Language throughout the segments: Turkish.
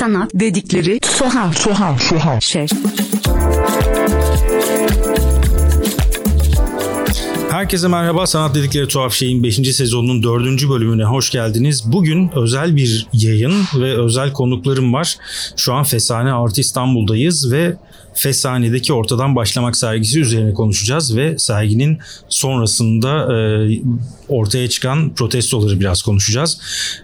Sanat dedikleri tuhaf tuhaf tuhaf şey. Herkese merhaba. Sanat dedikleri tuhaf şeyin 5. sezonunun 4. bölümüne hoş geldiniz. Bugün özel bir yayın ve özel konuklarım var. Şu an Fesane Artı İstanbul'dayız ve Fesane'deki Ortadan Başlamak sergisi üzerine konuşacağız ve serginin sonrasında e, ortaya çıkan protestoları biraz konuşacağız.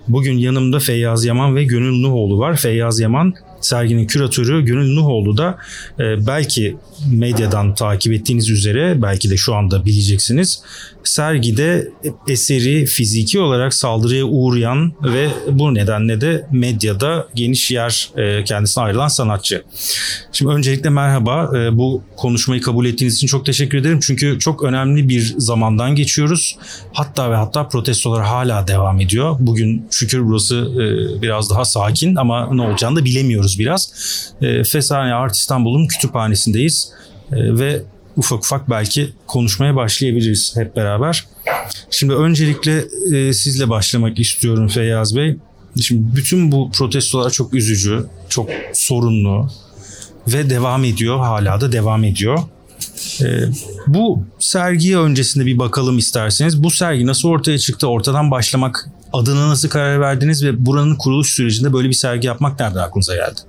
Bugün yanımda Feyyaz Yaman ve Gönül Nuhoğlu var. Feyyaz Yaman serginin küratörü Gönül Nuhoğlu da e, belki medyadan takip ettiğiniz üzere belki de şu anda bileceksiniz. Sergide eseri fiziki olarak saldırıya uğrayan ve bu nedenle de medyada geniş yer e, kendisine ayrılan sanatçı. Şimdi öncelikle merhaba. E, bu konuşmayı kabul ettiğiniz için çok teşekkür ederim. Çünkü çok önemli bir zamandan geçiyoruz. Hatta ve hatta protestolar hala devam ediyor. Bugün şükür burası e, biraz daha sakin ama ne olacağını da bilemiyoruz biraz. Fesane Art İstanbul'un kütüphanesindeyiz ve ufak ufak belki konuşmaya başlayabiliriz hep beraber. Şimdi öncelikle e, sizle başlamak istiyorum Feyyaz Bey. Şimdi bütün bu protestolar çok üzücü, çok sorunlu ve devam ediyor, hala da devam ediyor. E, bu sergiye öncesinde bir bakalım isterseniz. Bu sergi nasıl ortaya çıktı? Ortadan başlamak adına nasıl karar verdiniz ve buranın kuruluş sürecinde böyle bir sergi yapmak nereden aklınıza geldi?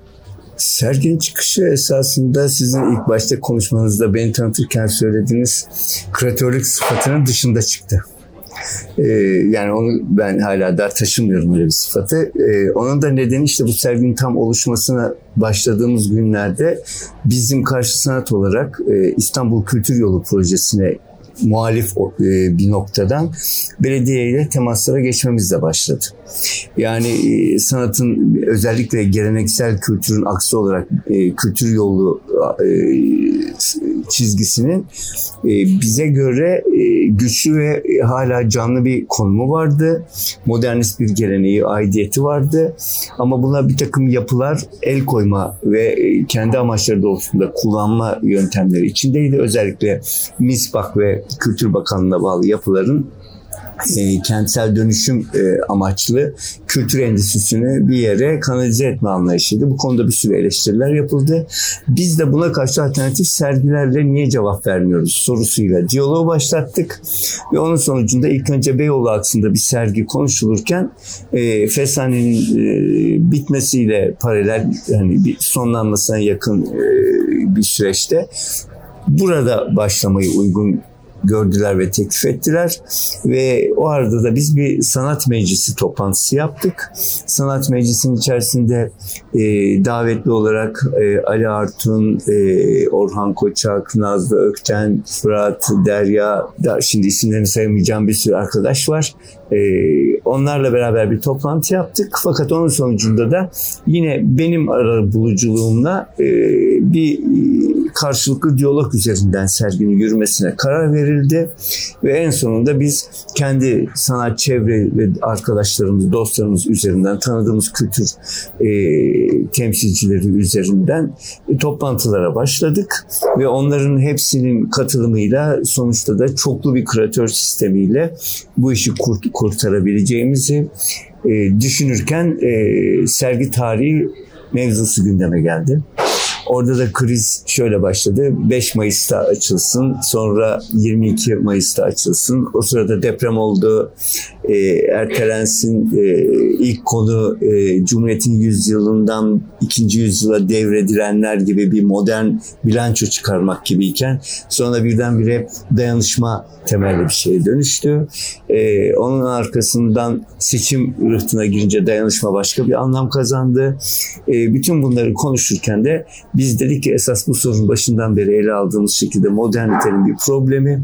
Serginin çıkışı esasında sizin ilk başta konuşmanızda beni tanıtırken söylediğiniz küratörlük sıfatının dışında çıktı. Ee, yani onu ben hala daha taşımıyorum öyle bir sıfatı. Ee, onun da nedeni işte bu serginin tam oluşmasına başladığımız günlerde bizim karşı sanat olarak e, İstanbul Kültür Yolu projesine muhalif e, bir noktadan belediye ile temaslara geçmemizle başladı. Yani e, sanatın özellikle geleneksel kültürün aksi olarak e, kültür yolu çizgisinin bize göre güçlü ve hala canlı bir konumu vardı. Modernist bir geleneği, aidiyeti vardı. Ama buna bir takım yapılar el koyma ve kendi amaçları doğrultusunda kullanma yöntemleri içindeydi. Özellikle misbak ve Kültür Bakanlığı'na bağlı yapıların e, kentsel dönüşüm e, amaçlı kültür endüstrisini bir yere kanalize etme anlayışıydı. Bu konuda bir sürü eleştiriler yapıldı. Biz de buna karşı alternatif sergilerle niye cevap vermiyoruz sorusuyla diyaloğu başlattık. Ve onun sonucunda ilk önce Beyoğlu aksında bir sergi konuşulurken e, Fesane'nin e, bitmesiyle paralel yani bir sonlanmasına yakın e, bir süreçte burada başlamayı uygun gördüler ve teklif ettiler. Ve o arada da biz bir sanat meclisi toplantısı yaptık. Sanat meclisinin içerisinde e, davetli olarak e, Ali Artun, e, Orhan Koçak, Nazlı Ökten, Fırat, Derya, da şimdi isimlerini sayamayacağım bir sürü arkadaş var. E, onlarla beraber bir toplantı yaptık. Fakat onun sonucunda da yine benim ara buluculuğumla e, bir karşılıklı diyalog üzerinden serginin yürümesine karar verildi. Ve en sonunda biz kendi sanat çevre ve arkadaşlarımız, dostlarımız üzerinden tanıdığımız kültür e, temsilcileri üzerinden e, toplantılara başladık. Ve onların hepsinin katılımıyla sonuçta da çoklu bir küratör sistemiyle bu işi kurt, kurtarabileceğimizi e, düşünürken e, sergi tarihi mevzusu gündeme geldi. Orada da kriz şöyle başladı. 5 Mayıs'ta açılsın, sonra 22 Mayıs'ta açılsın. O sırada deprem oldu, e, ertelensin. E, ilk konu e, Cumhuriyet'in yüzyılından ikinci yüzyıla devredilenler gibi bir modern bilanço çıkarmak gibiyken sonra birdenbire dayanışma temelli bir şeye dönüştü. E, onun arkasından seçim rıhtına girince dayanışma başka bir anlam kazandı. E, bütün bunları konuşurken de biz dedik ki esas bu sorun başından beri ele aldığımız şekilde modernitenin bir problemi.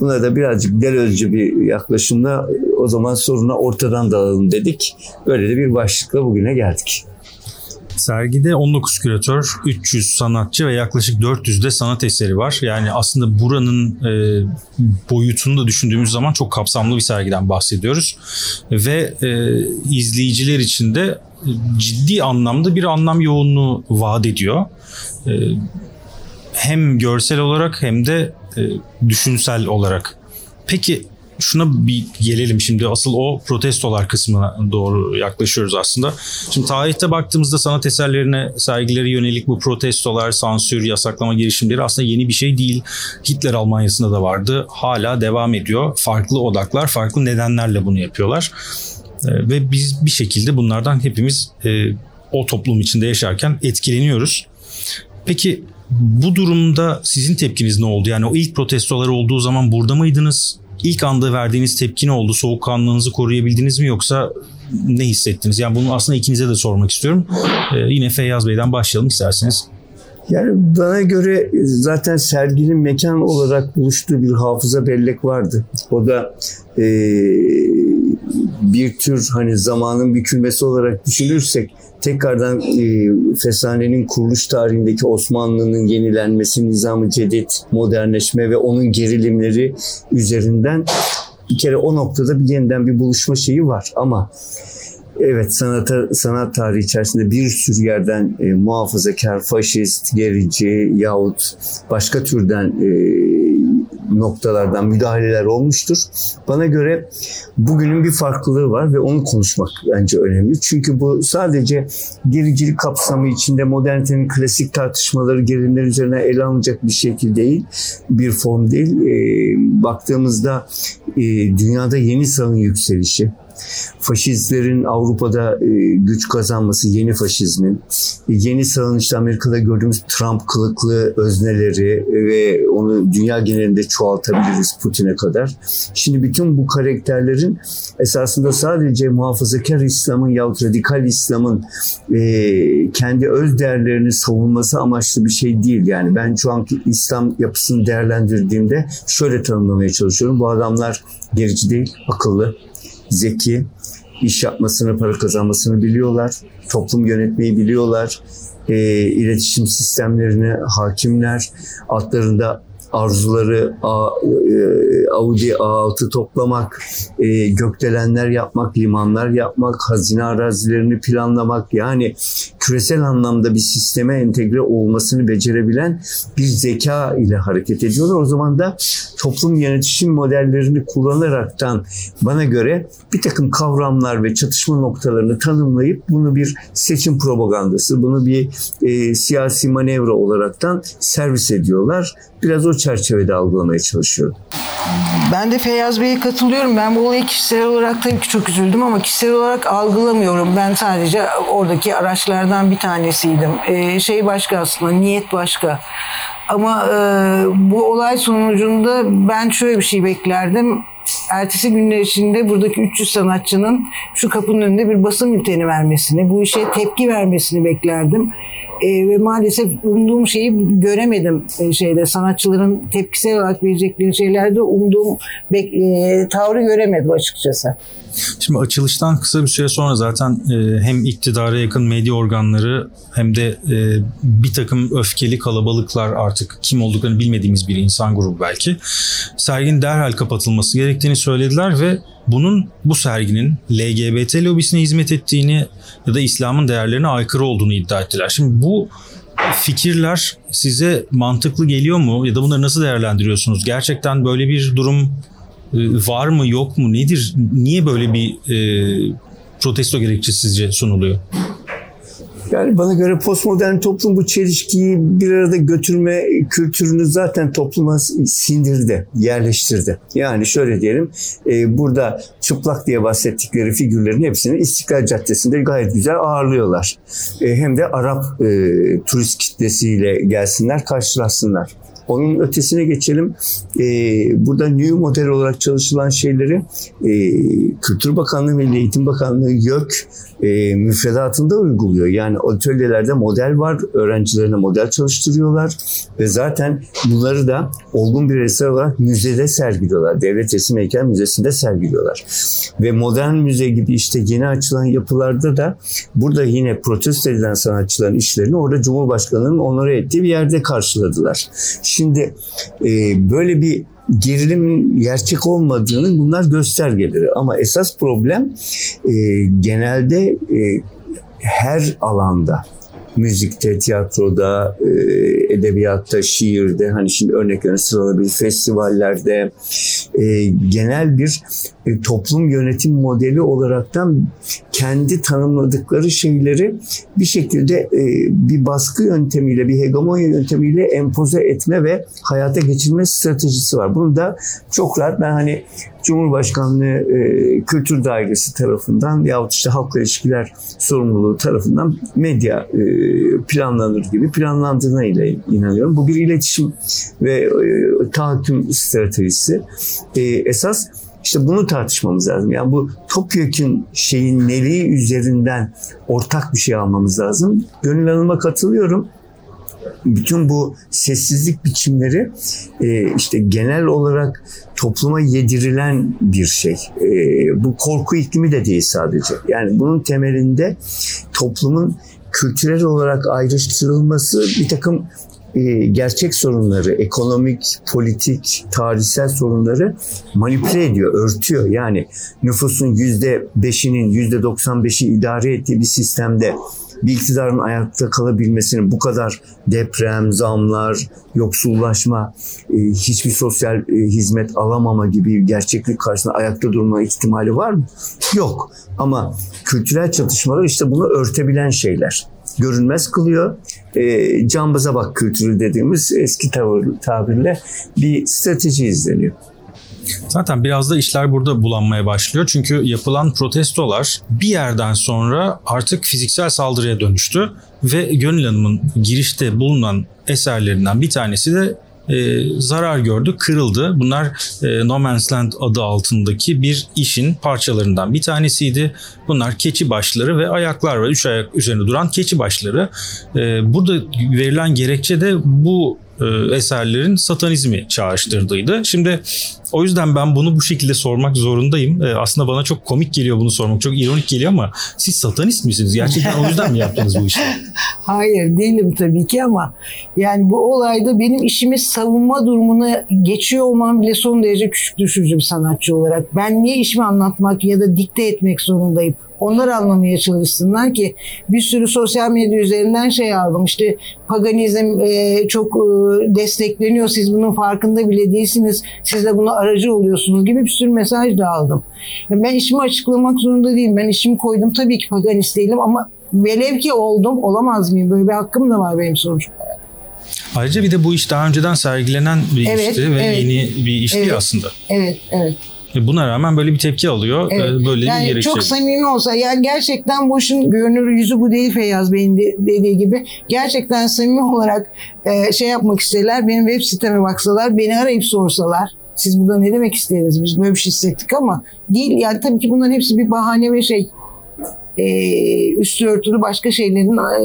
Buna da birazcık delözcü bir yaklaşımla o zaman soruna ortadan dalalım dedik. Böyle de bir başlıkla bugüne geldik. Sergide 19 küratör, 300 sanatçı ve yaklaşık 400 de sanat eseri var. Yani aslında buranın e, boyutunu da düşündüğümüz zaman çok kapsamlı bir sergiden bahsediyoruz. Ve e, izleyiciler için de ciddi anlamda bir anlam yoğunluğu vaat ediyor. E, hem görsel olarak hem de e, düşünsel olarak. Peki şuna bir gelelim şimdi. Asıl o protestolar kısmına doğru yaklaşıyoruz aslında. Şimdi tarihte baktığımızda sanat eserlerine, sergilere yönelik bu protestolar, sansür, yasaklama girişimleri aslında yeni bir şey değil. Hitler Almanya'sında da vardı. Hala devam ediyor. Farklı odaklar, farklı nedenlerle bunu yapıyorlar. Ee, ve biz bir şekilde bunlardan hepimiz e, o toplum içinde yaşarken etkileniyoruz. Peki bu durumda sizin tepkiniz ne oldu? Yani o ilk protestolar olduğu zaman burada mıydınız? İlk anda verdiğiniz tepki ne oldu? Soğukkanlılığınızı koruyabildiniz mi yoksa ne hissettiniz? Yani bunu aslında ikinize de sormak istiyorum. Ee, yine Feyyaz Bey'den başlayalım isterseniz. Yani bana göre zaten serginin mekan olarak buluştuğu bir hafıza bellek vardı. O da e, bir tür hani zamanın bükülmesi olarak düşünürsek tekrardan e, Fesane'nin kuruluş tarihindeki Osmanlı'nın yenilenmesi, nizamı cedid, modernleşme ve onun gerilimleri üzerinden bir kere o noktada bir yeniden bir buluşma şeyi var. Ama Evet sanata sanat tarihi içerisinde bir sürü yerden e, muhafazakar, faşist, gerici yahut başka türden e, noktalardan müdahaleler olmuştur. Bana göre bugünün bir farklılığı var ve onu konuşmak bence önemli. Çünkü bu sadece gericilik kapsamı içinde modernitenin klasik tartışmaları gerilimler üzerine ele alınacak bir şekil değil, bir form değil. E, baktığımızda e, dünyada yeni sağın yükselişi, faşistlerin Avrupa'da e, güç kazanması, yeni faşizmin, yeni sağın işte Amerika'da gördüğümüz Trump kılıklı özneleri ve onu dünya genelinde çoğaltabiliriz Putin'e kadar. Şimdi bütün bu karakterlerin esasında sadece muhafazakar İslam'ın yahut radikal İslam'ın e, kendi öz değerlerini savunması amaçlı bir şey değil. Yani ben şu anki İslam yapısını değerlendirdiğimde şöyle tanımlamaya çalışıyorum. Bu adamlar gerici değil, akıllı, zeki, iş yapmasını, para kazanmasını biliyorlar, toplum yönetmeyi biliyorlar, e, iletişim sistemlerine hakimler, altlarında arzuları e, Audi A6 toplamak, e, gökdelenler yapmak, limanlar yapmak, hazine arazilerini planlamak yani küresel anlamda bir sisteme entegre olmasını becerebilen bir zeka ile hareket ediyorlar. O zaman da toplum yönetişim modellerini kullanaraktan bana göre bir takım kavramlar ve çatışma noktalarını tanımlayıp bunu bir seçim propagandası, bunu bir e, siyasi manevra olaraktan servis ediyorlar. Biraz o çerçevede algılamaya çalışıyorum. Ben de Feyyaz Bey'e katılıyorum. Ben bu olayı kişisel olarak tabii ki çok üzüldüm ama kişisel olarak algılamıyorum. Ben sadece oradaki araçlardan bir tanesiydim. Ee, şey başka aslında, niyet başka. Ama e, bu olay sonucunda ben şöyle bir şey beklerdim. Ertesi günler içinde buradaki 300 sanatçının şu kapının önünde bir basın bülteni vermesini, bu işe tepki vermesini beklerdim. E, ve maalesef umduğum şeyi göremedim e, şeyde sanatçıların tepkisel olarak verecekleri şeylerde umduğum bek, e, tavrı göremedim açıkçası. Şimdi açılıştan kısa bir süre sonra zaten e, hem iktidara yakın medya organları hem de e, bir takım öfkeli kalabalıklar artık kim olduklarını bilmediğimiz bir insan grubu belki serginin derhal kapatılması gerektiğini söylediler ve bunun bu serginin LGBT lobisine hizmet ettiğini ya da İslam'ın değerlerine aykırı olduğunu iddia ettiler. Şimdi bu fikirler size mantıklı geliyor mu ya da bunları nasıl değerlendiriyorsunuz? Gerçekten böyle bir durum var mı yok mu nedir? Niye böyle bir e, protesto gerekçesi sizce sunuluyor? Yani bana göre postmodern toplum bu çelişkiyi bir arada götürme kültürünü zaten topluma sindirdi, yerleştirdi. Yani şöyle diyelim, e, burada çıplak diye bahsettikleri figürlerin hepsini İstiklal Caddesi'nde gayet güzel ağırlıyorlar. E, hem de Arap e, turist kitlesiyle gelsinler, karşılaşsınlar. Onun ötesine geçelim. Ee, burada new model olarak çalışılan şeyleri e, Kültür Bakanlığı ve Eğitim Bakanlığı YÖK e, müfredatında uyguluyor. Yani atölyelerde model var, öğrencilerine model çalıştırıyorlar ve zaten bunları da olgun bir eser olarak müzede sergiliyorlar. Devlet Resim Heykel Müzesi'nde sergiliyorlar. Ve modern müze gibi işte yeni açılan yapılarda da burada yine protesto edilen sanatçıların işlerini orada Cumhurbaşkanı'nın onore ettiği bir yerde karşıladılar. Şimdi e, böyle bir gerilimin gerçek olmadığının bunlar göstergeleri. Ama esas problem e, genelde e, her alanda müzikte, tiyatroda, e, edebiyatta, şiirde, hani şimdi örnek örnek sıralanabilir festivallerde e, genel bir e, toplum yönetim modeli olaraktan kendi tanımladıkları şeyleri bir şekilde bir baskı yöntemiyle, bir hegemonya yöntemiyle empoze etme ve hayata geçirme stratejisi var. Bunu da çok rahat ben hani Cumhurbaşkanlığı e, Kültür Dairesi tarafından yahut işte halkla ilişkiler sorumluluğu tarafından medya e, planlanır gibi planlandığına ile inanıyorum. Bu bir iletişim ve e, tahakküm stratejisi. E, esas işte bunu tartışmamız lazım. Yani bu topyekun şeyin neliği üzerinden ortak bir şey almamız lazım. Gönül Hanım'a katılıyorum bütün bu sessizlik biçimleri e, işte genel olarak topluma yedirilen bir şey. E, bu korku iklimi de değil sadece. Yani bunun temelinde toplumun kültürel olarak ayrıştırılması bir takım e, gerçek sorunları, ekonomik, politik, tarihsel sorunları manipüle ediyor, örtüyor. Yani nüfusun yüzde beşinin yüzde doksan beşi idare ettiği bir sistemde bir iktidarın ayakta kalabilmesinin bu kadar deprem, zamlar, yoksullaşma, e, hiçbir sosyal e, hizmet alamama gibi gerçeklik karşısında ayakta durma ihtimali var mı? Yok. Ama kültürel çatışmalar işte bunu örtebilen şeyler. Görünmez kılıyor. E, cambaza bak kültürü dediğimiz eski tavır, tabirle bir strateji izleniyor. Zaten biraz da işler burada bulanmaya başlıyor. Çünkü yapılan protestolar bir yerden sonra artık fiziksel saldırıya dönüştü. Ve Gönül Hanım'ın girişte bulunan eserlerinden bir tanesi de e, zarar gördü, kırıldı. Bunlar e, No Man's Land adı altındaki bir işin parçalarından bir tanesiydi. Bunlar keçi başları ve ayaklar var. Üç ayak üzerinde duran keçi başları. E, burada verilen gerekçe de bu e, eserlerin satanizmi çağrıştırdığıydı. Şimdi o yüzden ben bunu bu şekilde sormak zorundayım. E, aslında bana çok komik geliyor bunu sormak. Çok ironik geliyor ama siz satanist misiniz? Gerçekten o yüzden mi yaptınız bu işi? Hayır değilim tabii ki ama yani bu olayda benim işimi savunma durumuna geçiyor olmam bile son derece küçük düşürücü bir sanatçı olarak. Ben niye işimi anlatmak ya da dikte etmek zorundayım? Onlar anlamaya çalışsınlar ki bir sürü sosyal medya üzerinden şey aldım. İşte paganizm e, çok e, destekleniyor. Siz bunun farkında bile değilsiniz. Siz de buna aracı oluyorsunuz gibi bir sürü mesaj da aldım. Ben işimi açıklamak zorunda değilim. Ben işimi koydum. Tabii ki paganist değilim ama velev ki oldum. Olamaz mıyım? Böyle bir hakkım da var benim sonuçta. Ayrıca bir de bu iş daha önceden sergilenen bir evet, işti ve evet. yeni bir iş evet, aslında. Evet, evet. Buna rağmen böyle bir tepki alıyor. Evet. Böyle yani bir gerekçe. Çok samimi olsa yani gerçekten bu işin görünür yüzü bu değil Feyyaz Bey'in de, dediği gibi. Gerçekten samimi olarak e, şey yapmak isterler. Benim web siteme baksalar, beni arayıp sorsalar. Siz burada ne demek istediniz? Biz böyle bir şey hissettik ama değil. Yani tabii ki bunların hepsi bir bahane ve şey e, üstü örtülü başka şeylerin e,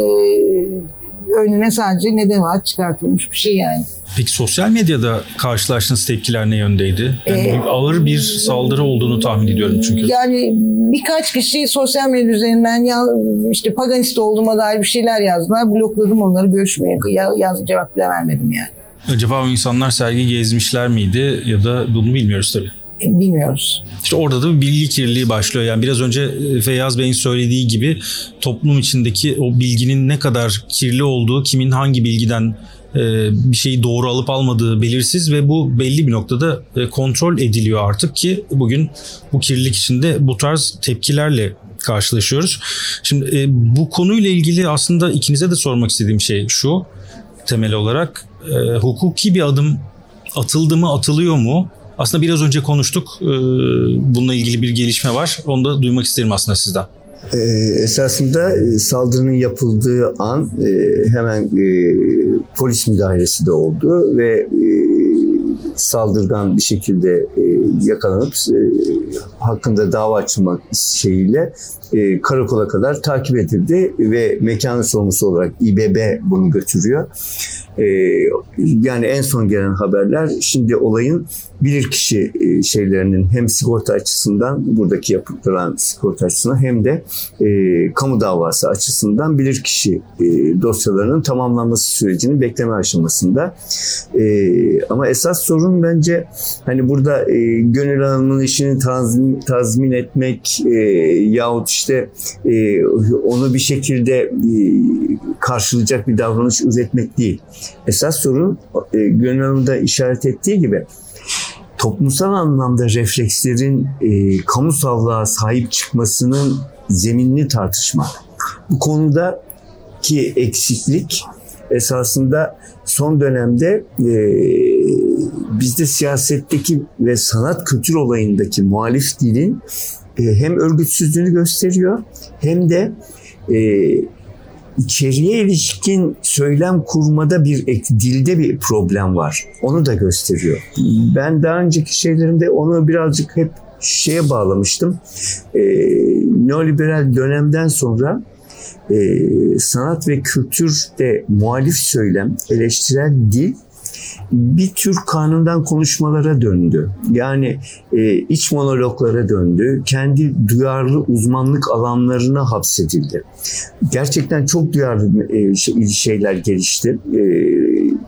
önüne sadece neden olarak çıkartılmış bir şey yani. Peki sosyal medyada karşılaştığınız tepkiler ne yöndeydi? Yani ee, ağır bir saldırı olduğunu tahmin ediyorum çünkü. Yani birkaç kişi sosyal medya üzerinden ya, işte paganist olduğuma dair bir şeyler yazdılar. Blokladım onları görüşmeye. Yaz, cevap bile vermedim yani. Acaba o insanlar sergi gezmişler miydi ya da bunu bilmiyoruz tabii bilmiyoruz. İşte orada da bir bilgi kirliliği başlıyor. Yani biraz önce e, Feyyaz Bey'in söylediği gibi toplum içindeki o bilginin ne kadar kirli olduğu, kimin hangi bilgiden e, bir şeyi doğru alıp almadığı belirsiz ve bu belli bir noktada e, kontrol ediliyor artık ki bugün bu kirlilik içinde bu tarz tepkilerle karşılaşıyoruz. Şimdi bu konuyla ilgili aslında ikinize de sormak istediğim şey şu temel olarak hukuki bir adım atıldı mı atılıyor mu? Aslında biraz önce konuştuk. Bununla ilgili bir gelişme var. Onu da duymak isterim aslında sizden. E, esasında e, saldırının yapıldığı an e, hemen e, polis müdahalesi de oldu ve e, saldırgan bir şekilde e, yakalanıp e, hakkında dava açılmak şeyiyle e, karakola kadar takip edildi ve mekanın sorumlusu olarak İBB bunu götürüyor. E, yani en son gelen haberler şimdi olayın bilirkişi e, şeylerinin hem sigorta açısından buradaki yapılan sigorta açısından hem de e, kamu davası açısından bilirkişi e, dosyalarının tamamlanması sürecinin bekleme aşamasında. E, ama esas sorun bence hani burada e, Gönül Hanım'ın işini tazmin, tazmin etmek e, yahut işte e, onu bir şekilde e, karşılayacak bir davranış üretmek değil. Esas sorun e, Gönül Hanım da işaret ettiği gibi toplumsal anlamda reflekslerin e, kamusallığa sahip çıkmasının zeminini tartışmak. Bu konuda ki eksiklik esasında son dönemde e, bizde siyasetteki ve sanat kültür olayındaki muhalif dilin e, hem örgütsüzlüğünü gösteriyor hem de e, içeriye ilişkin söylem kurmada bir dilde bir problem var. Onu da gösteriyor. Ben daha önceki şeylerimde onu birazcık hep şeye bağlamıştım. E, neoliberal dönemden sonra e, sanat ve kültürde muhalif söylem, eleştirel dil bir tür kanundan konuşmalara döndü. Yani e, iç monologlara döndü. Kendi duyarlı uzmanlık alanlarına hapsedildi. Gerçekten çok duyarlı e, şey, şeyler gelişti. E,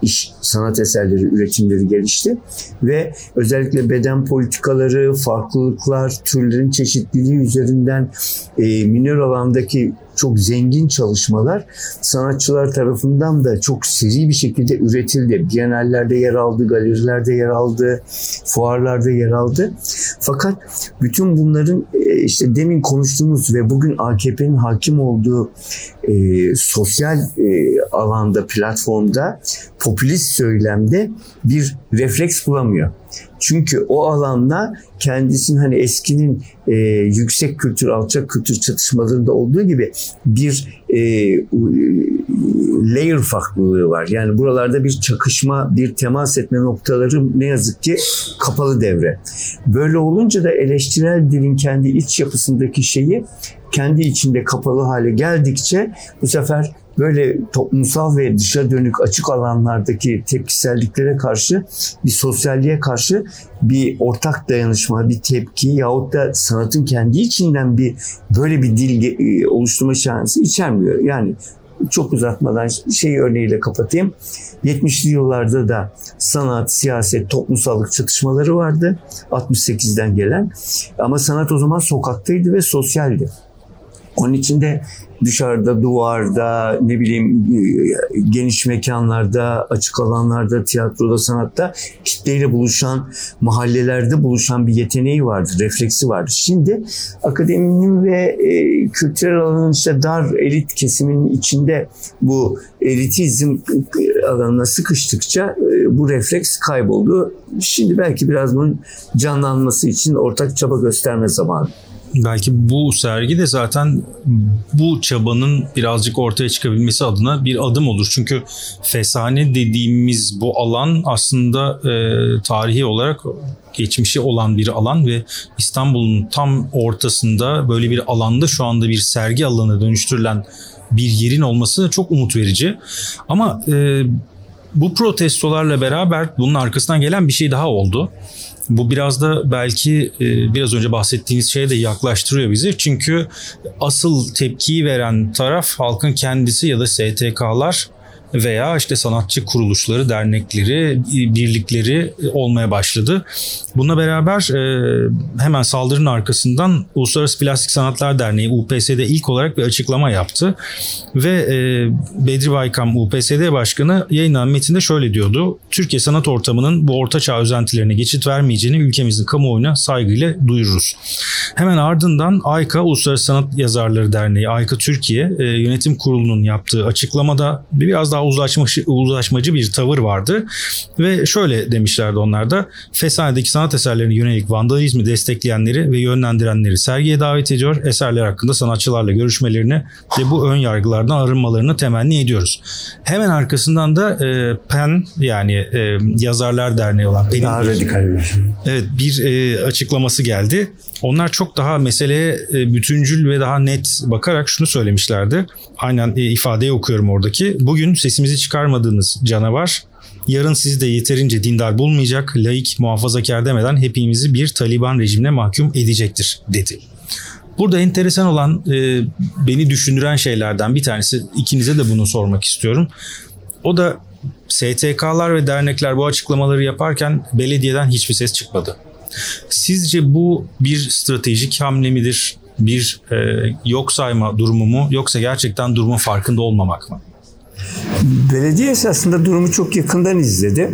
iş sanat eserleri, üretimleri gelişti ve özellikle beden politikaları, farklılıklar, türlerin çeşitliliği üzerinden e, minör alandaki çok zengin çalışmalar sanatçılar tarafından da çok seri bir şekilde üretildi. Bienallerde yer aldı, galerilerde yer aldı, fuarlarda yer aldı. Fakat bütün bunların e, işte demin konuştuğumuz ve bugün AKP'nin hakim olduğu e, sosyal e, alanda, platformda popülist söylemde bir refleks bulamıyor. Çünkü o alanda kendisinin hani eskinin e, yüksek kültür, alçak kültür çatışmalarında olduğu gibi bir e, layer farklılığı var. Yani buralarda bir çakışma, bir temas etme noktaları ne yazık ki kapalı devre. Böyle olunca da eleştirel dilin kendi iç yapısındaki şeyi kendi içinde kapalı hale geldikçe bu sefer böyle toplumsal ve dışa dönük açık alanlardaki tepkiselliklere karşı bir sosyalliğe karşı bir ortak dayanışma, bir tepki yahut da sanatın kendi içinden bir böyle bir dil e, oluşturma şansı içermiyor. Yani çok uzatmadan şey örneğiyle kapatayım. 70'li yıllarda da sanat, siyaset, toplumsallık çatışmaları vardı. 68'den gelen. Ama sanat o zaman sokaktaydı ve sosyaldi. Onun için de dışarıda, duvarda, ne bileyim geniş mekanlarda, açık alanlarda, tiyatroda, sanatta kitleyle buluşan, mahallelerde buluşan bir yeteneği vardı, refleksi vardı. Şimdi akademinin ve e, kültürel alanın işte dar elit kesimin içinde bu elitizm alanına sıkıştıkça e, bu refleks kayboldu. Şimdi belki biraz bunun canlanması için ortak çaba gösterme zamanı. Belki bu sergi de zaten bu çabanın birazcık ortaya çıkabilmesi adına bir adım olur. Çünkü fesane dediğimiz bu alan aslında e, tarihi olarak geçmişi olan bir alan ve İstanbul'un tam ortasında böyle bir alanda şu anda bir sergi alanına dönüştürülen bir yerin olması çok umut verici. Ama e, bu protestolarla beraber bunun arkasından gelen bir şey daha oldu. Bu biraz da belki e, biraz önce bahsettiğiniz şeye de yaklaştırıyor bizi. Çünkü asıl tepkiyi veren taraf halkın kendisi ya da STK'lar veya işte sanatçı kuruluşları, dernekleri, birlikleri olmaya başladı. Bununla beraber e, hemen saldırının arkasından Uluslararası Plastik Sanatlar Derneği UPS'de ilk olarak bir açıklama yaptı. Ve e, Bedri Baykam UPSD Başkanı yayınlanan metinde şöyle diyordu. Türkiye sanat ortamının bu ortaçağ özentilerine geçit vermeyeceğini ülkemizin kamuoyuna saygıyla duyururuz. Hemen ardından AYKA Uluslararası Sanat Yazarları Derneği AYKA Türkiye e, Yönetim Kurulu'nun yaptığı açıklamada biraz daha uzlaşmacı, uzlaşmacı bir tavır vardı. Ve şöyle demişlerdi onlar da Fesane'deki sanat eserlerine yönelik vandalizmi destekleyenleri ve yönlendirenleri sergiye davet ediyor. Eserler hakkında sanatçılarla görüşmelerini ve bu ön yargılardan arınmalarını temenni ediyoruz. Hemen arkasından da e, PEN yani e, Yazarlar Derneği olan PEN'in bir şey. Evet bir e, açıklaması geldi. Onlar çok daha meseleye e, bütüncül ve daha net bakarak şunu söylemişlerdi. Aynen e, ifadeyi okuyorum oradaki. Bugün sesimizi çıkarmadığınız canavar yarın sizi de yeterince dindar bulmayacak, laik, muhafazakar demeden hepimizi bir Taliban rejimine mahkum edecektir dedi. Burada enteresan olan e, beni düşündüren şeylerden bir tanesi ikinize de bunu sormak istiyorum. O da STK'lar ve dernekler bu açıklamaları yaparken belediyeden hiçbir ses çıkmadı. Sizce bu bir stratejik hamle midir? Bir e, yok sayma durumu mu? Yoksa gerçekten durumun farkında olmamak mı? Belediye esasında durumu çok yakından izledi.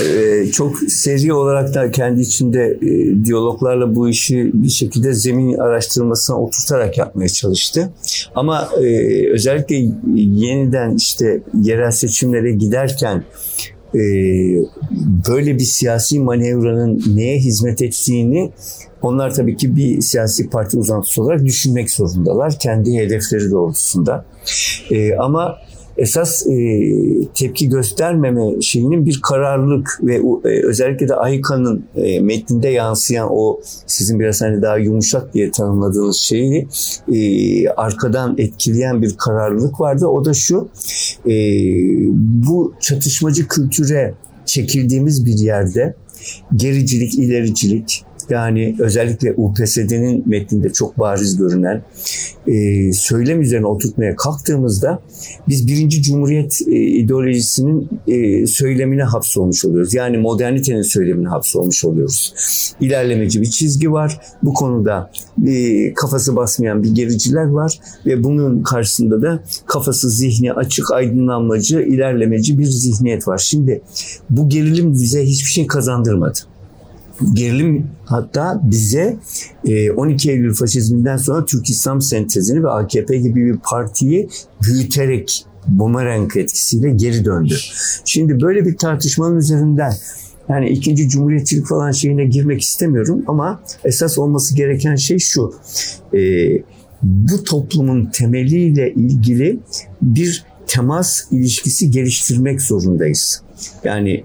Ee, çok seri olarak da kendi içinde e, diyaloglarla bu işi bir şekilde zemin araştırmasına oturtarak yapmaya çalıştı. Ama e, özellikle yeniden işte yerel seçimlere giderken e, böyle bir siyasi manevranın neye hizmet ettiğini onlar tabii ki bir siyasi parti uzantısı olarak düşünmek zorundalar kendi hedefleri doğrultusunda. E, ama esas e, tepki göstermeme şeyinin bir kararlılık ve e, özellikle de Aykan'ın e, metninde yansıyan o sizin biraz hani daha yumuşak diye tanımladığınız şeyi e, arkadan etkileyen bir kararlılık vardı. O da şu e, bu çatışmacı kültüre çekildiğimiz bir yerde gericilik, ilericilik, yani özellikle UPSD'nin metninde çok bariz görünen e, söylem üzerine oturtmaya kalktığımızda biz birinci cumhuriyet e, ideolojisinin e, söylemine hapsolmuş oluyoruz. Yani modernitenin söylemine hapsolmuş oluyoruz. İlerlemeci bir çizgi var. Bu konuda e, kafası basmayan bir gericiler var ve bunun karşısında da kafası zihni açık, aydınlanmacı, ilerlemeci bir zihniyet var. Şimdi bu gerilim bize hiçbir şey kazandırmadı gerilim hatta bize 12 e, Eylül faşizminden sonra Türk İslam sentezini ve AKP gibi bir partiyi büyüterek bumerang etkisiyle geri döndü. Şimdi böyle bir tartışmanın üzerinden yani ikinci cumhuriyetçilik falan şeyine girmek istemiyorum ama esas olması gereken şey şu. E, bu toplumun temeliyle ilgili bir temas ilişkisi geliştirmek zorundayız. Yani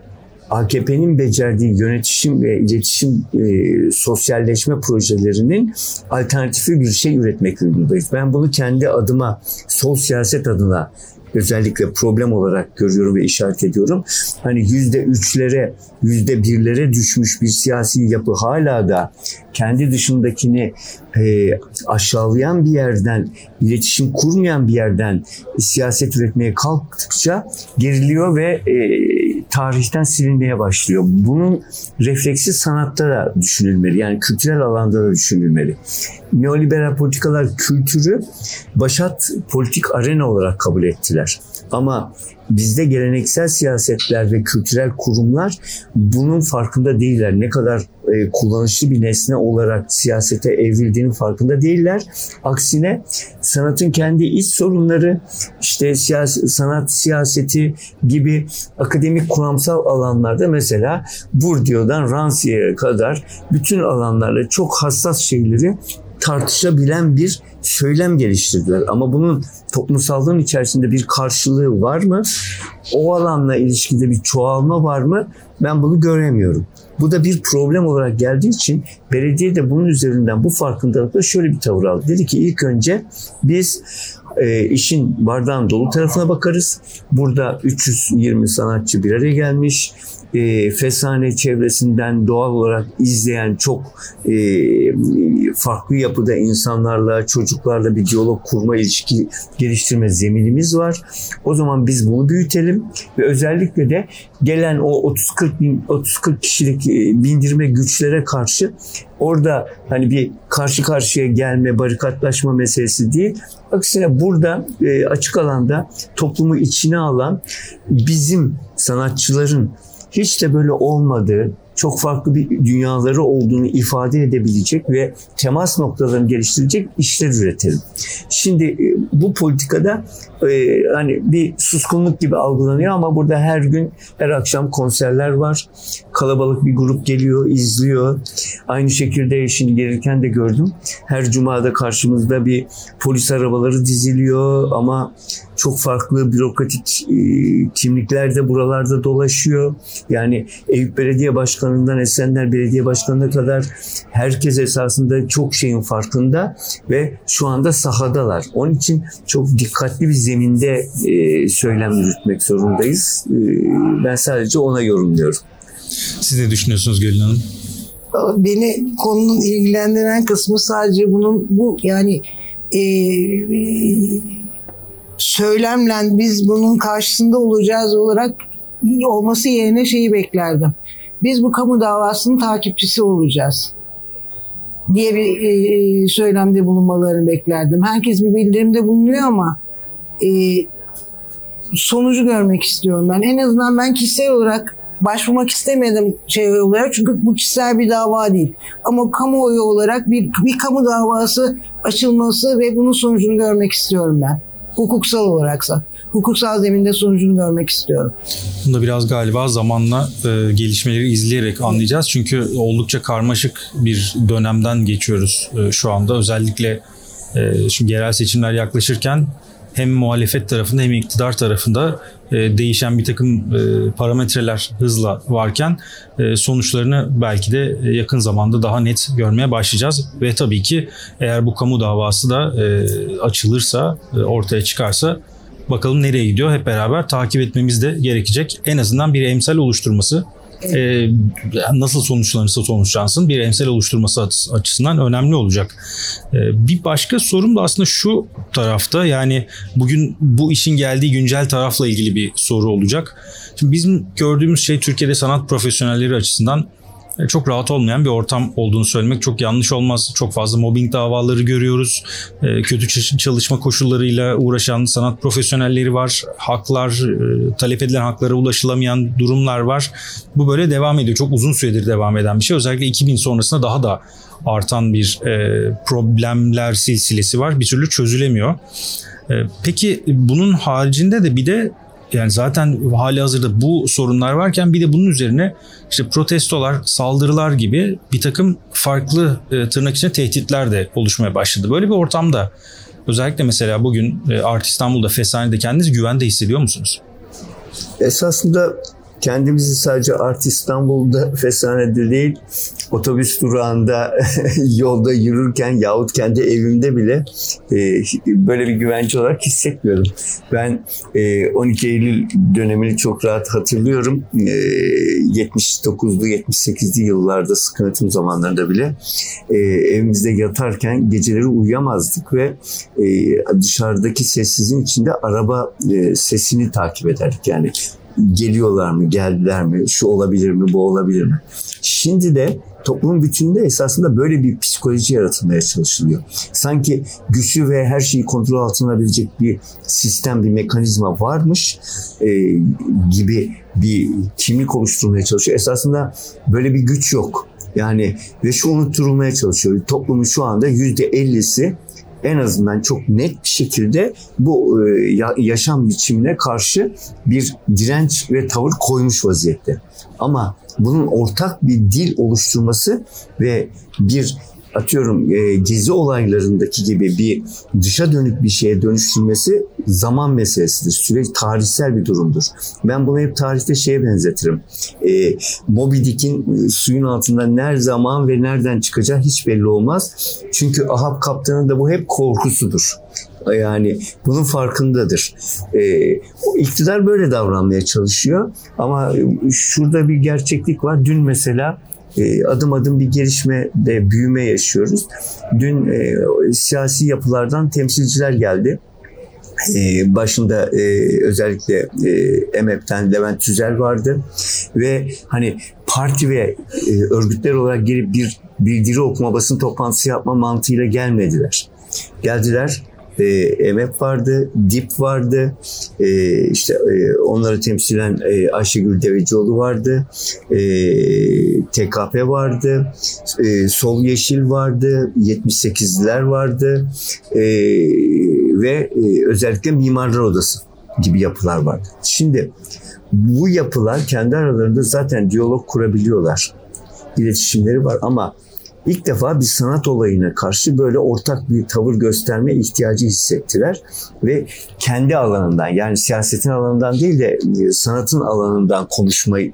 AKP'nin becerdiği yönetişim ve iletişim e, sosyalleşme projelerinin alternatifi bir şey üretmek durumundayız. Ben bunu kendi adıma, sol siyaset adına özellikle problem olarak görüyorum ve işaret ediyorum. Hani yüzde üçlere, yüzde birlere düşmüş bir siyasi yapı hala da kendi dışındakini e, aşağılayan bir yerden, iletişim kurmayan bir yerden siyaset üretmeye kalktıkça geriliyor ve e, tarihten silinmeye başlıyor. Bunun refleksi sanatta da düşünülmeli. Yani kültürel alanda da düşünülmeli. Neoliberal politikalar kültürü başat politik arena olarak kabul ettiler. Ama bizde geleneksel siyasetler ve kültürel kurumlar bunun farkında değiller. Ne kadar e, kullanışlı bir nesne olarak siyasete evrildiğinin farkında değiller. Aksine sanatın kendi iç sorunları, işte siyasi, sanat siyaseti gibi akademik kuramsal alanlarda mesela Bourdieu'dan Rancière'e kadar bütün alanlarla çok hassas şeyleri tartışabilen bir söylem geliştirdiler. Ama bunun toplumsallığın içerisinde bir karşılığı var mı? O alanla ilişkide bir çoğalma var mı? Ben bunu göremiyorum. Bu da bir problem olarak geldiği için belediye de bunun üzerinden bu farkındalıkla şöyle bir tavır aldı. Dedi ki ilk önce biz e, işin bardağın dolu tarafına bakarız. Burada 320 sanatçı bir araya gelmiş e, Fesane çevresinden doğal olarak izleyen çok e, farklı yapıda insanlarla, çocuklarla bir diyalog kurma, ilişki geliştirme zeminimiz var. O zaman biz bunu büyütelim ve özellikle de gelen o 30-40 bin 30-40 kişilik e, bindirme güçlere karşı orada hani bir karşı karşıya gelme, barikatlaşma meselesi değil. Aksine burada e, açık alanda toplumu içine alan bizim sanatçıların hiç de böyle olmadığı, çok farklı bir dünyaları olduğunu ifade edebilecek ve temas noktalarını geliştirecek işler üretelim. Şimdi e, bu politikada e, hani bir suskunluk gibi algılanıyor ama burada her gün her akşam konserler var. Kalabalık bir grup geliyor, izliyor. Aynı şekilde şimdi gelirken de gördüm. Her cumada karşımızda bir polis arabaları diziliyor ama çok farklı bürokratik e, kimlikler de buralarda dolaşıyor. Yani Eyüp Belediye Başkanı'ndan Esenler Belediye Başkanı'na kadar herkes esasında çok şeyin farkında ve şu anda sahadalar. Onun için çok dikkatli bir zeminde e, söylem yürütmek zorundayız. E, ben sadece ona yorumluyorum. Siz ne düşünüyorsunuz Gülün Hanım? Beni konunun ilgilendiren kısmı sadece bunun bu yani e, söylemle biz bunun karşısında olacağız olarak olması yerine şeyi beklerdim. Biz bu kamu davasının takipçisi olacağız diye bir e, söylemde bulunmalarını beklerdim. Herkes bir bildirimde bulunuyor ama e, sonucu görmek istiyorum ben. En azından ben kişisel olarak başvurmak istemedim şey olarak çünkü bu kişisel bir dava değil. Ama kamuoyu olarak bir, bir kamu davası açılması ve bunun sonucunu görmek istiyorum ben. Hukuksal olaraksa. Hukuksal zeminde sonucunu görmek istiyorum. Bunu da biraz galiba zamanla e, gelişmeleri izleyerek anlayacağız. Çünkü oldukça karmaşık bir dönemden geçiyoruz e, şu anda. Özellikle e, şimdi yerel seçimler yaklaşırken hem muhalefet tarafında hem iktidar tarafında e, değişen bir takım e, parametreler hızla varken e, sonuçlarını belki de yakın zamanda daha net görmeye başlayacağız. Ve tabii ki eğer bu kamu davası da açılırsa, ortaya çıkarsa bakalım nereye gidiyor hep beraber takip etmemiz de gerekecek. En azından bir emsal oluşturması e, nasıl sonuçlanırsa sonuçlansın bir emsal oluşturması açısından önemli olacak. E, bir başka sorum da aslında şu tarafta yani bugün bu işin geldiği güncel tarafla ilgili bir soru olacak. Şimdi bizim gördüğümüz şey Türkiye'de sanat profesyonelleri açısından çok rahat olmayan bir ortam olduğunu söylemek çok yanlış olmaz. Çok fazla mobbing davaları görüyoruz. E, kötü çalışma koşullarıyla uğraşan sanat profesyonelleri var. Haklar, e, talep edilen haklara ulaşılamayan durumlar var. Bu böyle devam ediyor. Çok uzun süredir devam eden bir şey. Özellikle 2000 sonrasında daha da artan bir problemler silsilesi var. Bir türlü çözülemiyor. Peki bunun haricinde de bir de yani zaten hali hazırda bu sorunlar varken bir de bunun üzerine işte protestolar, saldırılar gibi bir takım farklı e, tırnak içinde tehditler de oluşmaya başladı. Böyle bir ortamda özellikle mesela bugün e, Art İstanbul'da, Feshane'de kendinizi güvende hissediyor musunuz? Esasında kendimizi sadece Art İstanbul'da Fesane'de değil otobüs durağında yolda yürürken yahut kendi evimde bile e, böyle bir güvence olarak hissetmiyorum. Ben e, 12 Eylül dönemini çok rahat hatırlıyorum. E, 79'lu 78'li yıllarda sıkıntım zamanlarında bile e, evimizde yatarken geceleri uyuyamazdık ve e, dışarıdaki sessizliğin içinde araba e, sesini takip ederdik. Yani geliyorlar mı, geldiler mi, şu olabilir mi, bu olabilir mi? Şimdi de toplumun bütününde esasında böyle bir psikoloji yaratılmaya çalışılıyor. Sanki güçlü ve her şeyi kontrol altına alabilecek bir sistem, bir mekanizma varmış e, gibi bir kimlik oluşturmaya çalışıyor. Esasında böyle bir güç yok. Yani ve şu unutturulmaya çalışıyor. Toplumun şu anda yüzde ellisi en azından çok net bir şekilde bu e, yaşam biçimine karşı bir direnç ve tavır koymuş vaziyette. Ama bunun ortak bir dil oluşturması ve bir atıyorum e, gezi olaylarındaki gibi bir dışa dönük bir şeye dönüştürmesi zaman meselesidir. Süreç tarihsel bir durumdur. Ben bunu hep tarihte şeye benzetirim. E, Moby Dick'in e, suyun altında ne zaman ve nereden çıkacağı hiç belli olmaz. Çünkü Ahab kaptanın da bu hep korkusudur. Yani bunun farkındadır. E, iktidar böyle davranmaya çalışıyor ama şurada bir gerçeklik var. Dün mesela e, adım adım bir gelişme de büyüme yaşıyoruz. Dün e, siyasi yapılardan temsilciler geldi. Ee, başında e, özellikle e, EMEP'ten Levent Tüzel vardı ve hani parti ve e, örgütler olarak gelip bir bildiri okuma basın toplantısı yapma mantığıyla gelmediler. Geldiler e, EMEP vardı, DİP vardı, e, işte e, onları temsilen e, Ayşegül Devecioğlu vardı, e, TKP vardı, e, Sol Yeşil vardı, 78'ler vardı e, ve e, özellikle Mimarlar Odası gibi yapılar vardı. Şimdi bu yapılar kendi aralarında zaten diyalog kurabiliyorlar. İletişimleri var ama ilk defa bir sanat olayına karşı böyle ortak bir tavır gösterme ihtiyacı hissettiler ve kendi alanından yani siyasetin alanından değil de e, sanatın alanından konuşma e,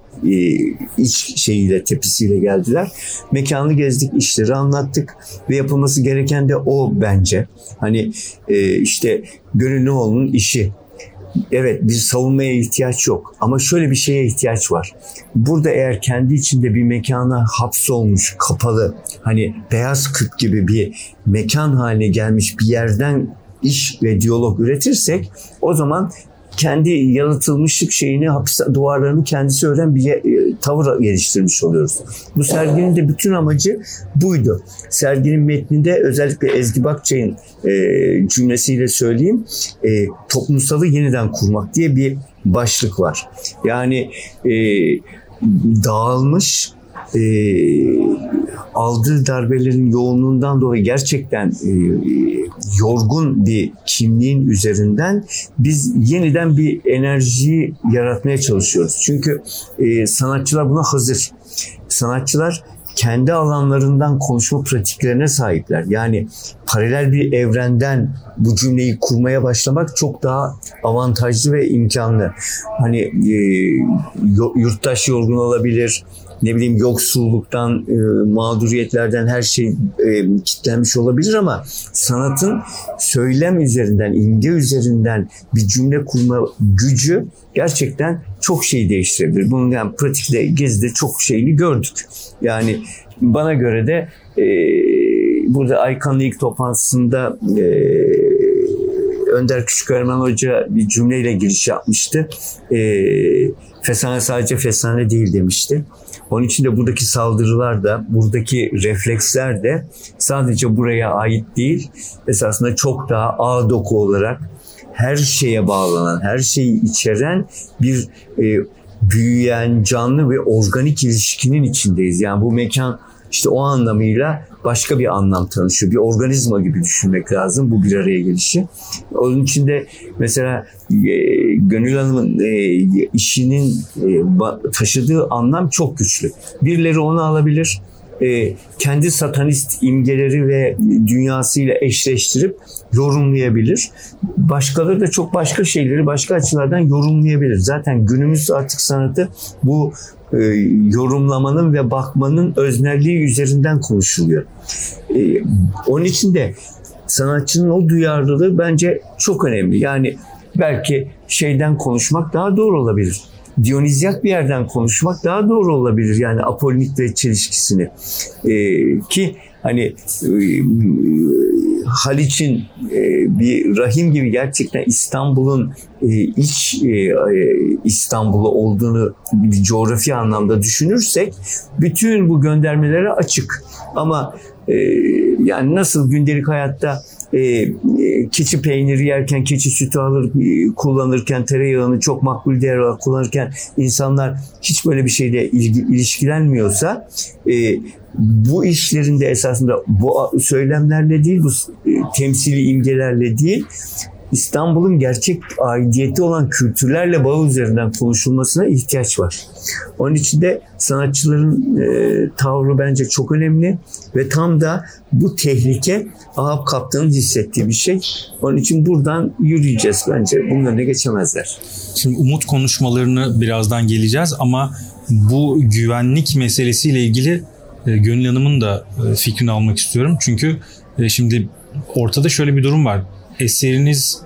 iç şeyiyle tepisiyle geldiler. Mekanı gezdik, işleri anlattık ve yapılması gereken de o bence. Hani e, işte Gönüllüoğlu'nun işi Evet bir savunmaya ihtiyaç yok ama şöyle bir şeye ihtiyaç var. Burada eğer kendi içinde bir mekana hapsolmuş, kapalı, hani beyaz küp gibi bir mekan haline gelmiş bir yerden iş ve diyalog üretirsek o zaman kendi yalıtılmışlık şeyini, hapis duvarlarını kendisi öğren bir tavır geliştirmiş oluyoruz. Bu serginin de bütün amacı buydu. Serginin metninde özellikle Ezgi Bakçay'ın e, cümlesiyle söyleyeyim, e, toplumsalı yeniden kurmak diye bir başlık var. Yani e, dağılmış, e, aldığı darbelerin yoğunluğundan dolayı gerçekten e, yorgun bir kimliğin üzerinden biz yeniden bir enerjiyi yaratmaya çalışıyoruz. Çünkü e, sanatçılar buna hazır. Sanatçılar kendi alanlarından konuşma pratiklerine sahipler. Yani paralel bir evrenden bu cümleyi kurmaya başlamak çok daha avantajlı ve imkanlı. Hani e, yurttaş yorgun olabilir, ne bileyim yoksulluktan, e, mağduriyetlerden her şey e, kitlenmiş olabilir ama sanatın söylem üzerinden, imge üzerinden bir cümle kurma gücü gerçekten çok şey değiştirebilir. Bunun yani pratikte gezide çok şeyini gördük. Yani bana göre de e, burada Aykan'lı ilk toplantısında e, Önder Küçükermen Hoca bir cümleyle giriş yapmıştı. E, fesane sadece fesane değil demişti. Onun için de buradaki saldırılar da, buradaki refleksler de sadece buraya ait değil, esasında çok daha ağ doku olarak her şeye bağlanan, her şeyi içeren bir e, büyüyen, canlı ve organik ilişkinin içindeyiz. Yani bu mekan işte o anlamıyla başka bir anlam tanışıyor. Bir organizma gibi düşünmek lazım bu bir araya gelişi. Onun için de mesela e, Gönül Hanım'ın e, işinin e, taşıdığı anlam çok güçlü. Birileri onu alabilir, e, kendi satanist imgeleri ve dünyasıyla eşleştirip yorumlayabilir. Başkaları da çok başka şeyleri başka açılardan yorumlayabilir. Zaten günümüz artık sanatı bu e, yorumlamanın ve bakmanın öznelliği üzerinden konuşuluyor. E, onun için de sanatçının o duyarlılığı bence çok önemli. Yani belki şeyden konuşmak daha doğru olabilir. Dionizyak bir yerden konuşmak daha doğru olabilir. Yani Apollonik ve çelişkisini. Ee, ki hani e, Haliç'in e, bir rahim gibi gerçekten İstanbul'un e, iç İstanbul'u olduğunu bir coğrafi anlamda düşünürsek bütün bu göndermelere açık. Ama yani nasıl gündelik hayatta e, e, keçi peyniri yerken, keçi sütü alır e, kullanırken, tereyağını çok makbul değer olarak kullanırken insanlar hiç böyle bir şeyle ilgi, ilişkilenmiyorsa e, bu işlerinde esasında bu söylemlerle değil, bu e, temsili imgelerle değil, İstanbul'un gerçek aidiyeti olan kültürlerle bağ üzerinden konuşulmasına ihtiyaç var. Onun için de sanatçıların e, tavrı bence çok önemli ve tam da bu tehlike Ahab Kaptan'ın hissettiği bir şey. Onun için buradan yürüyeceğiz bence. Bunun önüne geçemezler. Şimdi umut konuşmalarını birazdan geleceğiz ama bu güvenlik meselesiyle ilgili e, Gönül Hanım'ın da e, fikrini almak istiyorum. Çünkü e, şimdi ortada şöyle bir durum var eseriniz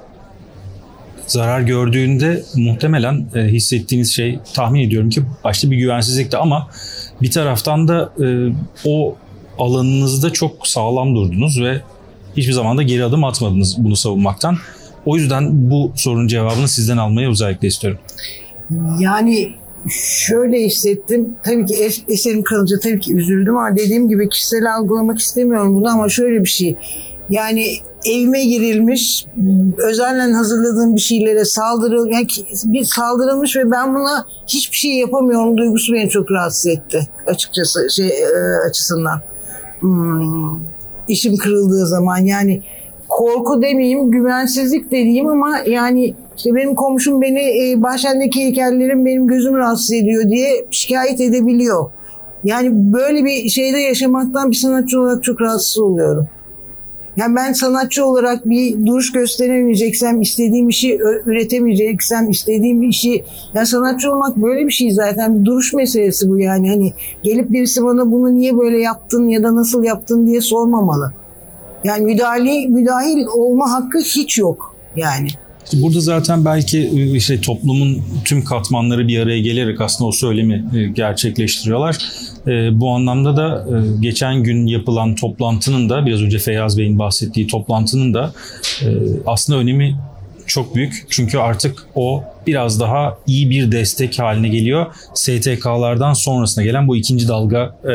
zarar gördüğünde muhtemelen e, hissettiğiniz şey tahmin ediyorum ki başta bir güvensizlikti ama bir taraftan da e, o alanınızda çok sağlam durdunuz ve hiçbir zaman da geri adım atmadınız bunu savunmaktan. O yüzden bu sorunun cevabını sizden almayı özellikle istiyorum. Yani şöyle hissettim. Tabii ki eserim kalınca tabii ki üzüldüm ama dediğim gibi kişisel algılamak istemiyorum bunu ama şöyle bir şey. Yani evime girilmiş, özenle hazırladığım bir şeylere saldırıl, yani bir saldırılmış ve ben buna hiçbir şey yapamıyorum duygusu beni çok rahatsız etti açıkçası şey e, açısından. Hmm. İşim kırıldığı zaman yani korku demeyeyim, güvensizlik dediğim ama yani işte benim komşum beni e, bahçendeki heykellerim benim gözüm rahatsız ediyor diye şikayet edebiliyor. Yani böyle bir şeyde yaşamaktan bir sanatçı olarak çok rahatsız oluyorum. Yani ben sanatçı olarak bir duruş gösteremeyeceksem, istediğim işi üretemeyeceksem, istediğim bir işi... Yani sanatçı olmak böyle bir şey zaten. Bir duruş meselesi bu yani. Hani gelip birisi bana bunu niye böyle yaptın ya da nasıl yaptın diye sormamalı. Yani müdahale, müdahil olma hakkı hiç yok yani. Burada zaten belki e, işte toplumun tüm katmanları bir araya gelerek aslında o söylemi e, gerçekleştiriyorlar. E, bu anlamda da geçen gün yapılan toplantının da biraz önce Feyyaz Bey'in bahsettiği toplantının da aslında önemi çok büyük. Çünkü artık o biraz daha iyi bir destek haline geliyor. STK'lardan sonrasına gelen bu ikinci dalga e,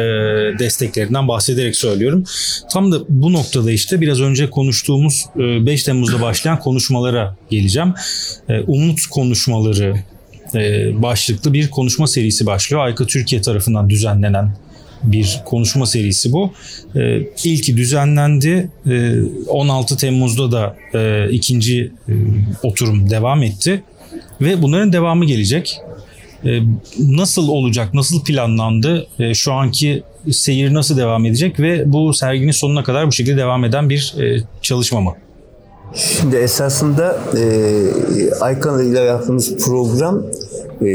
desteklerinden bahsederek söylüyorum. Tam da bu noktada işte biraz önce konuştuğumuz e, 5 Temmuz'da başlayan konuşmalara geleceğim. E, umut konuşmaları e, başlıklı bir konuşma serisi başlıyor. Ayka Türkiye tarafından düzenlenen bir konuşma serisi bu. E, ilki düzenlendi. E, 16 Temmuz'da da e, ikinci e, oturum devam etti. Ve bunların devamı gelecek. E, nasıl olacak, nasıl planlandı, e, şu anki seyir nasıl devam edecek ve bu serginin sonuna kadar bu şekilde devam eden bir e, çalışma mı? Şimdi esasında e, Aykan ile yaptığımız program e,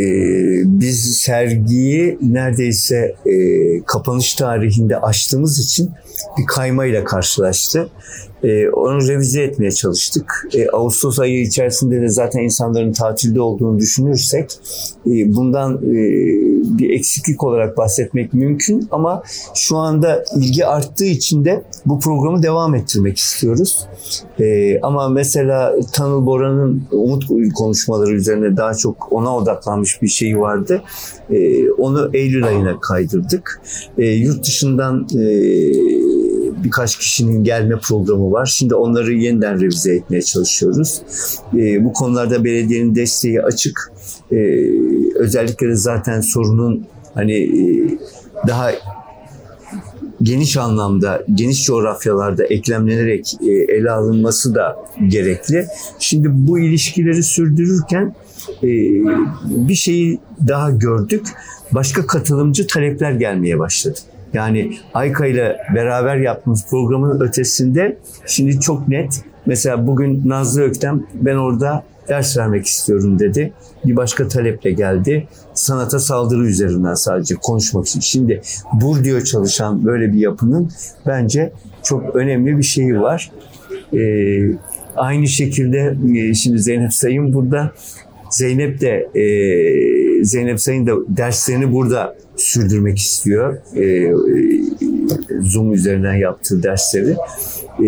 biz sergiyi neredeyse e, kapanış tarihinde açtığımız için bir kaymayla karşılaştı. E, onu revize etmeye çalıştık. E, Ağustos ayı içerisinde de zaten insanların tatilde olduğunu düşünürsek e, bundan e, bir eksiklik olarak bahsetmek mümkün ama şu anda ilgi arttığı için de bu programı devam ettirmek istiyoruz. E, ama mesela Tanıl Bora'nın umut konuşmaları üzerine daha çok ona odaklanmış bir şey vardı. E, onu Eylül ayına kaydırdık. E, yurt dışından e, birkaç kişinin gelme programı var. Şimdi onları yeniden revize etmeye çalışıyoruz. E, bu konularda belediyenin desteği açık. E, özellikle de zaten sorunun hani e, daha geniş anlamda, geniş coğrafyalarda eklemlenerek e, ele alınması da gerekli. Şimdi bu ilişkileri sürdürürken e, bir şeyi daha gördük. Başka katılımcı talepler gelmeye başladı. Yani Ayka ile beraber yaptığımız programın ötesinde şimdi çok net. Mesela bugün Nazlı Öktem ben orada ders vermek istiyorum dedi. Bir başka taleple geldi. Sanata saldırı üzerinden sadece konuşmak için. Şimdi Bourdieu çalışan böyle bir yapının bence çok önemli bir şeyi var. Ee, aynı şekilde e, şimdi Zeynep Sayın burada. Zeynep de e, Zeynep Sayın da derslerini burada sürdürmek istiyor. E, Zoom üzerinden yaptığı dersleri. E,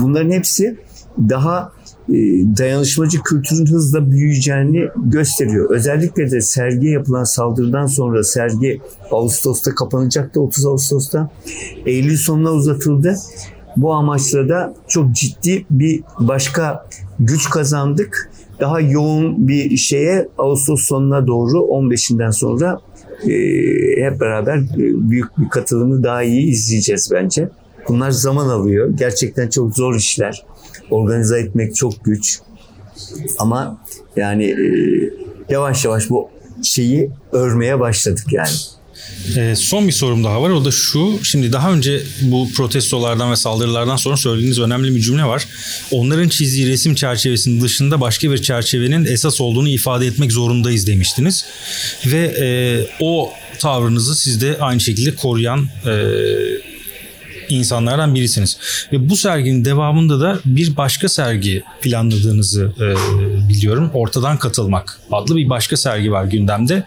bunların hepsi daha e, dayanışmacı kültürün hızla büyüyeceğini gösteriyor. Özellikle de sergiye yapılan saldırıdan sonra sergi Ağustos'ta kapanacaktı 30 Ağustos'ta. Eylül sonuna uzatıldı. Bu amaçla da çok ciddi bir başka güç kazandık. Daha yoğun bir şeye Ağustos sonuna doğru 15'inden sonra e, hep beraber e, büyük bir katılımı daha iyi izleyeceğiz bence. Bunlar zaman alıyor. Gerçekten çok zor işler. Organize etmek çok güç. Ama yani e, yavaş yavaş bu şeyi örmeye başladık yani. E, son bir sorum daha var. O da şu. Şimdi daha önce bu protestolardan ve saldırılardan sonra söylediğiniz önemli bir cümle var. Onların çizdiği resim çerçevesinin dışında başka bir çerçevenin esas olduğunu ifade etmek zorundayız demiştiniz. Ve e, o tavrınızı siz de aynı şekilde koruyan e, insanlardan birisiniz. Ve bu serginin devamında da bir başka sergi planladığınızı e, biliyorum. Ortadan Katılmak adlı bir başka sergi var gündemde.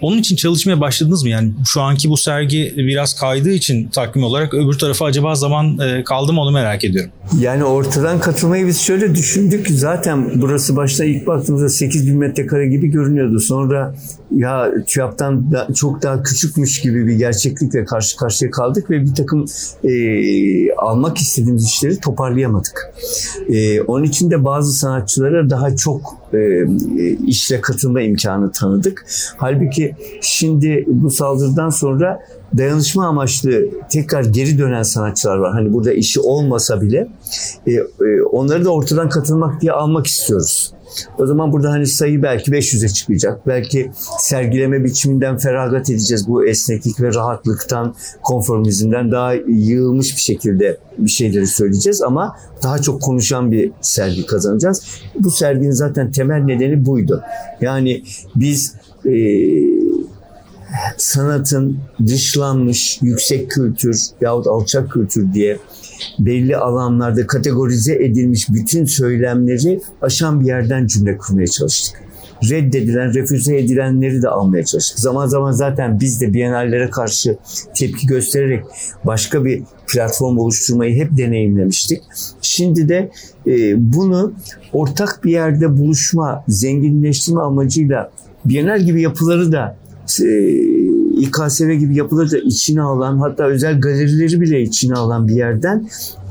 Onun için çalışmaya başladınız mı? Yani şu anki bu sergi biraz kaydığı için takvim olarak öbür tarafa acaba zaman e, kaldı mı onu merak ediyorum. Yani ortadan katılmayı biz şöyle düşündük. Zaten burası başta ilk baktığımızda 8 bin metrekare gibi görünüyordu. Sonra ya TÜYAP'tan da çok daha küçükmüş gibi bir gerçeklikle karşı karşıya kaldık ve bir takım e, almak istediğimiz işleri toparlayamadık. E, onun için de bazı sanatçılara daha çok e, işle katılma imkanı tanıdık. Halbuki şimdi bu saldırıdan sonra dayanışma amaçlı tekrar geri dönen sanatçılar var. Hani burada işi olmasa bile e, e, onları da ortadan katılmak diye almak istiyoruz. O zaman burada hani sayı belki 500'e çıkacak. Belki sergileme biçiminden feragat edeceğiz. Bu esneklik ve rahatlıktan, konformizmden daha yığılmış bir şekilde bir şeyleri söyleyeceğiz ama daha çok konuşan bir sergi kazanacağız. Bu serginin zaten temel nedeni buydu. Yani biz e, sanatın dışlanmış yüksek kültür yahut alçak kültür diye belli alanlarda kategorize edilmiş bütün söylemleri aşan bir yerden cümle kurmaya çalıştık reddedilen, refüze edilenleri de almaya çalıştık. Zaman zaman zaten biz de Biennallere karşı tepki göstererek başka bir platform oluşturmayı hep deneyimlemiştik. Şimdi de e, bunu ortak bir yerde buluşma, zenginleştirme amacıyla Biennale gibi yapıları da İKSV gibi yapıları da içine alan hatta özel galerileri bile içine alan bir yerden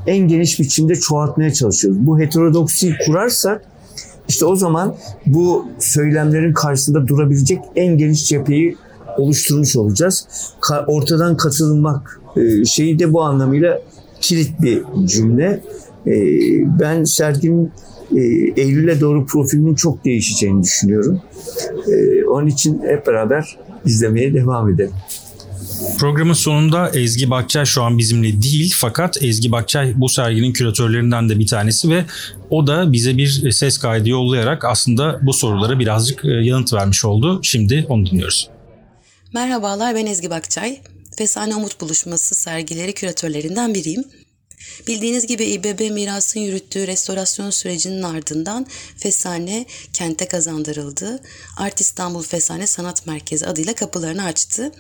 en geniş biçimde çoğaltmaya çalışıyoruz. Bu heterodoksiyi kurarsak işte o zaman bu söylemlerin karşısında durabilecek en geniş cepheyi oluşturmuş olacağız. ortadan katılmak e, şeyi de bu anlamıyla kilit bir cümle. E, ben serginin e, Eylül'e doğru profilinin çok değişeceğini düşünüyorum. onun için hep beraber izlemeye devam edelim. Programın sonunda Ezgi Bakçay şu an bizimle değil fakat Ezgi Bakçay bu serginin küratörlerinden de bir tanesi ve o da bize bir ses kaydı yollayarak aslında bu sorulara birazcık e, yanıt vermiş oldu. Şimdi onu dinliyoruz. Merhabalar ben Ezgi Bakçay. Fesane Umut Buluşması sergileri küratörlerinden biriyim. Bildiğiniz gibi İBB Miras'ın yürüttüğü restorasyon sürecinin ardından Fesane kente kazandırıldı. Art İstanbul Fesane Sanat Merkezi adıyla kapılarını açtı.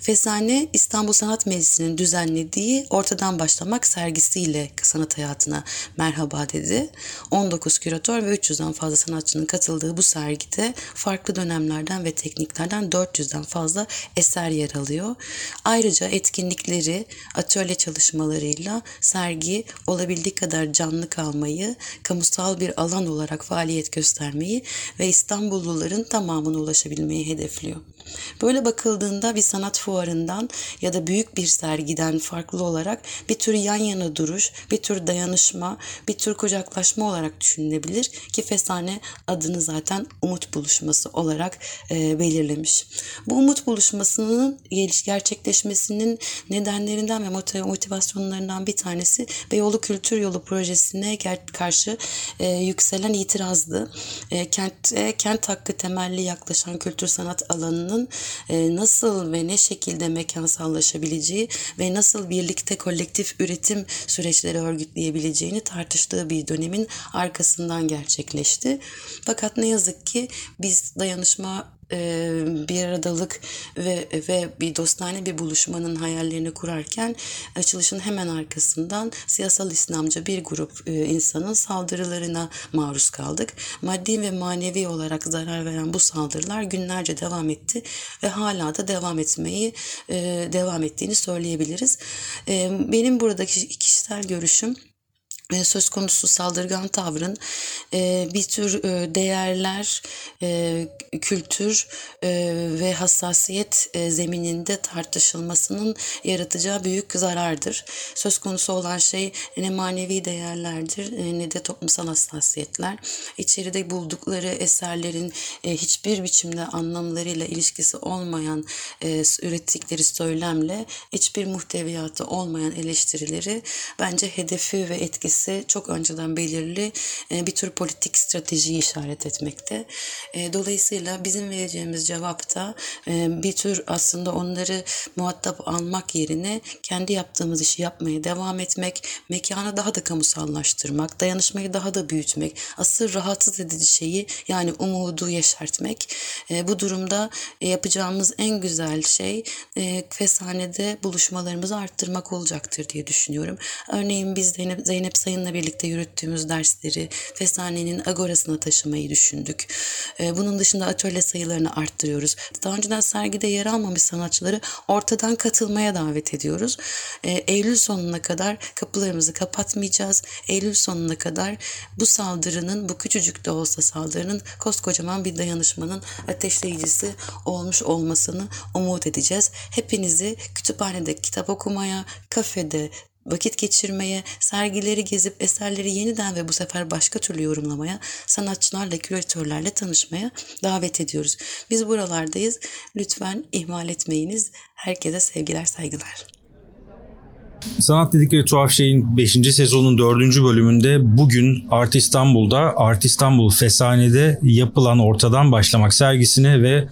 Fesane İstanbul Sanat Meclisi'nin düzenlediği Ortadan Başlamak sergisiyle sanat hayatına merhaba dedi. 19 küratör ve 300'den fazla sanatçının katıldığı bu sergide farklı dönemlerden ve tekniklerden 400'den fazla eser yer alıyor. Ayrıca etkinlikleri, atölye çalışmalarıyla sergi olabildiği kadar canlı kalmayı, kamusal bir alan olarak faaliyet göstermeyi ve İstanbulluların tamamına ulaşabilmeyi hedefliyor. Böyle bakıldığında bir sanat fuarından ya da büyük bir sergiden farklı olarak bir tür yan yana duruş, bir tür dayanışma, bir tür kucaklaşma olarak düşünülebilir ki Fesane adını zaten umut buluşması olarak e, belirlemiş. Bu umut buluşmasının gerçekleşmesinin nedenlerinden ve motivasyonlarından bir tanesi Beyoğlu Kültür Yolu projesine karşı e, yükselen itirazdı. E, kent, e, kent hakkı temelli yaklaşan kültür sanat alanının insanın e, nasıl ve ne şekilde mekansallaşabileceği ve nasıl birlikte kolektif üretim süreçleri örgütleyebileceğini tartıştığı bir dönemin arkasından gerçekleşti. Fakat ne yazık ki biz dayanışma e, bir aradalık ve ve bir dostane bir buluşmanın hayallerini kurarken açılışın hemen arkasından siyasal İslamcı bir grup e, insanın saldırılarına maruz kaldık. Maddi ve manevi olarak zarar veren bu saldırılar günlerce devam etti ve hala da devam etmeyi e, devam ettiğini söyleyebiliriz. Benim buradaki kişisel görüşüm e, söz konusu saldırgan tavrın e, bir tür e, değerler, kültür ve hassasiyet zemininde tartışılmasının yaratacağı büyük zarardır. Söz konusu olan şey ne manevi değerlerdir ne de toplumsal hassasiyetler. İçeride buldukları eserlerin hiçbir biçimde anlamlarıyla ilişkisi olmayan ürettikleri söylemle hiçbir muhteviyatı olmayan eleştirileri bence hedefi ve etkisi ise çok önceden belirli e, bir tür politik stratejiyi işaret etmekte. E, dolayısıyla bizim vereceğimiz cevapta e, bir tür aslında onları muhatap almak yerine kendi yaptığımız işi yapmaya devam etmek, mekanı daha da kamusallaştırmak, dayanışmayı daha da büyütmek, asıl rahatsız edici şeyi yani umudu yeşertmek. Bu durumda yapacağımız en güzel şey Fesane'de buluşmalarımızı arttırmak olacaktır diye düşünüyorum. Örneğin biz Zeynep, Zeynep Sayın'la birlikte yürüttüğümüz dersleri Fesane'nin agorasına taşımayı düşündük. Ee, bunun dışında atölye sayılarını arttırıyoruz. Daha önceden sergide yer almamış sanatçıları ortadan katılmaya davet ediyoruz. Ee, Eylül sonuna kadar kapılarımızı kapatmayacağız. Eylül sonuna kadar bu saldırının, bu küçücük de olsa saldırının koskocaman bir dayanışmanın ateşleyicisi olmuş olmasını umut edeceğiz. Hepinizi kütüphanede kitap okumaya, kafede, vakit geçirmeye, sergileri gezip eserleri yeniden ve bu sefer başka türlü yorumlamaya, sanatçılarla, küratörlerle tanışmaya davet ediyoruz. Biz buralardayız. Lütfen ihmal etmeyiniz. Herkese sevgiler, saygılar. Sanat dedikleri tuhaf şeyin 5. sezonun 4. bölümünde bugün Art İstanbul'da Art İstanbul Fesane'de yapılan ortadan başlamak sergisine ve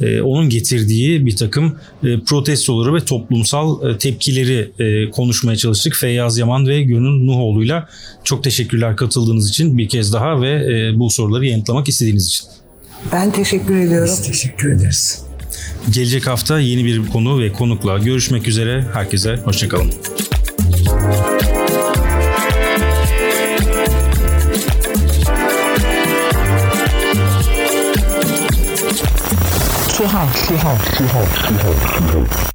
e, onun getirdiği bir takım e, protestoları ve toplumsal e, tepkileri e, konuşmaya çalıştık. Feyyaz Yaman ve Gönül Nuhoğlu'yla çok teşekkürler katıldığınız için bir kez daha ve e, bu soruları yanıtlamak istediğiniz için. Ben teşekkür ediyorum. Biz teşekkür ederiz. Gelecek hafta yeni bir konu ve konukla görüşmek üzere. Herkese hoşçakalın. Tuhaf, tuhaf, tuhaf, tuhaf, tuhaf.